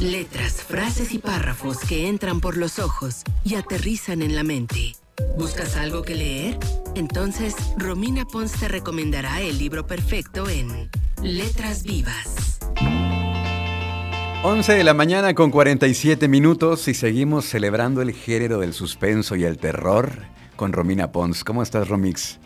Letras, frases y párrafos que entran por los ojos y aterrizan en la mente. ¿Buscas algo que leer? Entonces, Romina Pons te recomendará el libro perfecto en Letras Vivas. 11 de la mañana con 47 minutos y seguimos celebrando el género del suspenso y el terror con Romina Pons. ¿Cómo estás, Romix?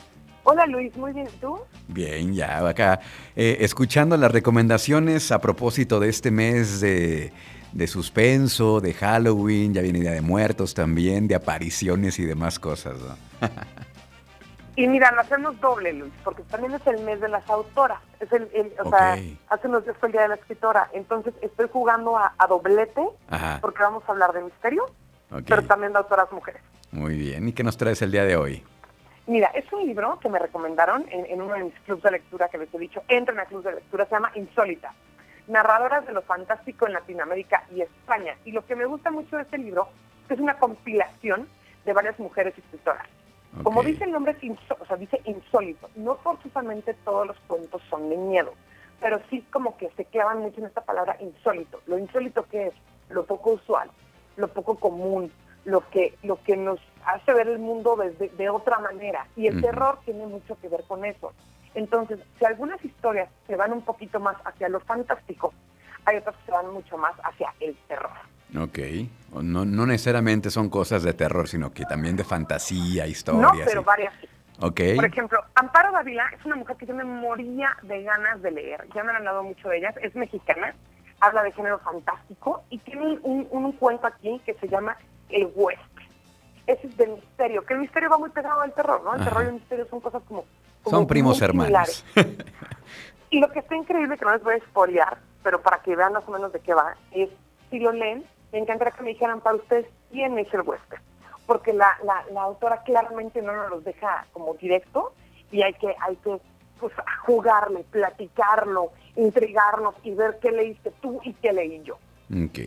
Hola Luis, muy bien, ¿tú? Bien, ya acá, eh, escuchando las recomendaciones a propósito de este mes de, de suspenso, de Halloween, ya viene Día de Muertos también, de apariciones y demás cosas. ¿no? Y mira, lo hacemos doble, Luis, porque también es el mes de las autoras. Es el, el- o sea, hace unos días fue el día de la escritora. Entonces estoy jugando a, a doblete, Ajá, porque vamos a hablar de misterio, pero también de autoras mujeres. Muy bien. ¿Y qué nos traes el día de hoy? Mira, es un libro que me recomendaron en, en uno de mis clubes de lectura que les he dicho, entren a clubes de lectura, se llama Insólita, narradoras de lo fantástico en Latinoamérica y España. Y lo que me gusta mucho de este libro es que es una compilación de varias mujeres escritoras. Como dice el nombre, es o sea, dice insólito. No forzosamente todos los cuentos son de miedo, pero sí como que se clavan mucho en esta palabra insólito. Lo insólito que es lo poco usual, lo poco común, lo que lo que nos hace ver el mundo desde de otra manera. Y el terror tiene mucho que ver con eso. Entonces, si algunas historias se van un poquito más hacia lo fantástico, hay otras que se van mucho más hacia el terror. Ok. No, no necesariamente son cosas de terror, sino que también de fantasía, No, historias. pero y- varias sí. Ok. Por ejemplo, Amparo Dávila es una mujer que yo me moría de ganas de leer. Ya me han hablado mucho de ellas. Es mexicana, habla de género fantástico y tiene un, un- un cuento aquí que se llama El Huésped. Ese es de misterio, que el misterio va muy pegado al terror, ¿no? El Ajá. terror y el misterio son cosas como... como Son primos hermanos. Y lo que está increíble, que no les voy a spoilear, pero para que vean más o menos de qué va, es, si lo leen, me encantaría que me dijeran para ustedes quién es el huésped. Porque la, la, la autora claramente no nos los deja como directo y hay que, hay que pues, jugarle, platicarlo, intrigarnos y ver qué leíste tú y qué leí yo. Ok.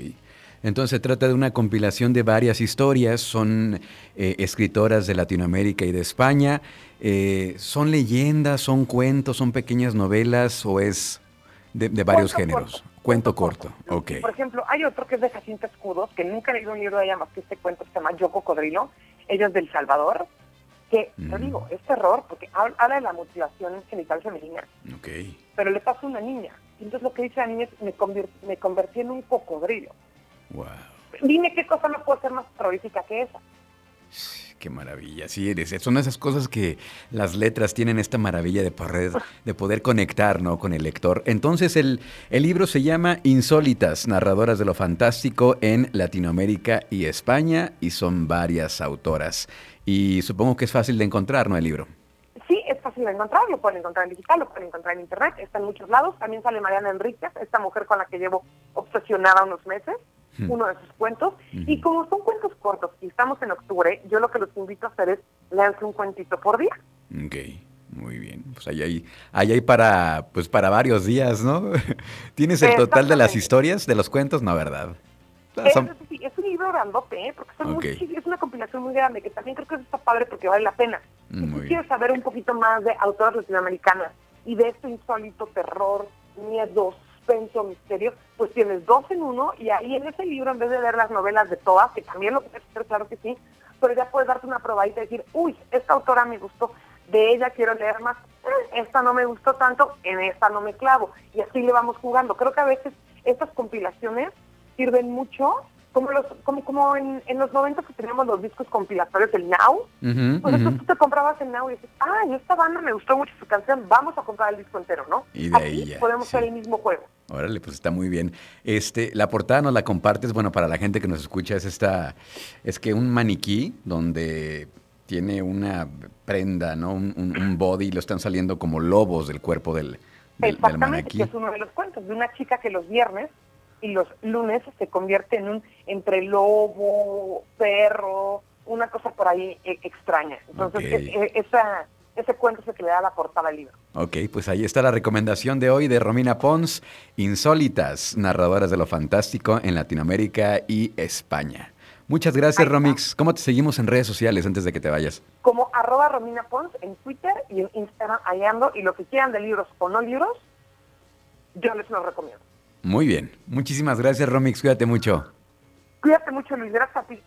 Entonces se trata de una compilación de varias historias, son eh, escritoras de Latinoamérica y de España, eh, son leyendas, son cuentos, son pequeñas novelas o es de, de varios Cuento géneros. corto. Cuento corto, ok. Por ejemplo, hay otro que es de Jacinta Escudos, que nunca he leído un libro de ella más que este cuento que se llama Yo Cocodrilo. Ella es del Salvador, que, te Mm. digo, es terror, porque habla de la mutilación genital femenina, Ok. pero le pasa a una niña. Y entonces lo que dice la niña es, me, me convertí en un cocodrilo. Wow. Dime qué cosa no puede ser más terrorífica que esa. Qué maravilla, sí eres. Son esas cosas que las letras tienen esta maravilla de poder, de poder conectar ¿no? con el lector. Entonces el, el libro se llama Insólitas, narradoras de lo fantástico en Latinoamérica y España, y son varias autoras. Y supongo que es fácil de encontrar, ¿no? El libro. Sí, es fácil de encontrar, lo pueden encontrar en digital, lo pueden encontrar en internet, está en muchos lados. También sale Mariana Enríquez, esta mujer con la que llevo obsesionada unos meses. Uno de sus cuentos. Y Ujú. como son cuentos cortos y estamos en octubre, yo lo que los invito a hacer es leerse un cuentito por día. Ok, muy bien. Pues ahí hay, ahí hay para, pues para varios días, ¿no? ¿Tienes el total de las historias, de los cuentos? No, ¿verdad? Es, son- es un libro grandote, ¿eh? porque son Ok. muy- es una compilación muy grande, que también creo que está padre porque vale la pena. Si Muy tú bien. quieres saber un poquito más de autoras latinoamericanas y de este insólito terror, miedo, suspenso, misterio, pues tienes dos en uno y ahí en ese libro, en vez de leer las novelas de todas, que también lo puedes hacer, claro que sí, pero ya puedes darte una probadita y decir, uy, esta autora me gustó, de ella quiero leer más, Eh, esta no me gustó tanto, en esta no me clavo. Y así le vamos jugando. Creo que a veces estas compilaciones sirven mucho, como los como como en, en los 90 que teníamos los discos compilatorios del Now, pues entonces ujú. tú te comprabas el Now y dices, ah, esta banda me gustó mucho su canción, vamos a comprar el disco entero, ¿no? Y de Aquí ahí ya, podemos sí. hacer el mismo juego. Órale, pues está muy bien. Este, la portada nos la compartes, bueno, para la gente que nos escucha es esta, es que un maniquí donde tiene una prenda, ¿no? Un, un- un body y lo están saliendo como lobos del cuerpo del, del, del maniquí. que es uno de los cuentos, de una chica que los viernes y los lunes se convierte en un entre lobo, perro, una cosa por ahí eh, extraña. Entonces, Ok. e- e- esa, ese cuento es el que le da la portada al libro. Ok, pues ahí está la recomendación de hoy de Romina Pons, Insólitas, narradoras de lo fantástico en Latinoamérica y España. Muchas gracias. Romix. ¿Cómo te seguimos en redes sociales antes de que te vayas? Como arroba Romina Pons en Twitter y en Instagram, ahí ando, y lo que quieran de libros o no libros, yo les los recomiendo. Muy bien. Muchísimas gracias, Romix. Cuídate mucho. Cuídate mucho, Luis. Gracias a ti.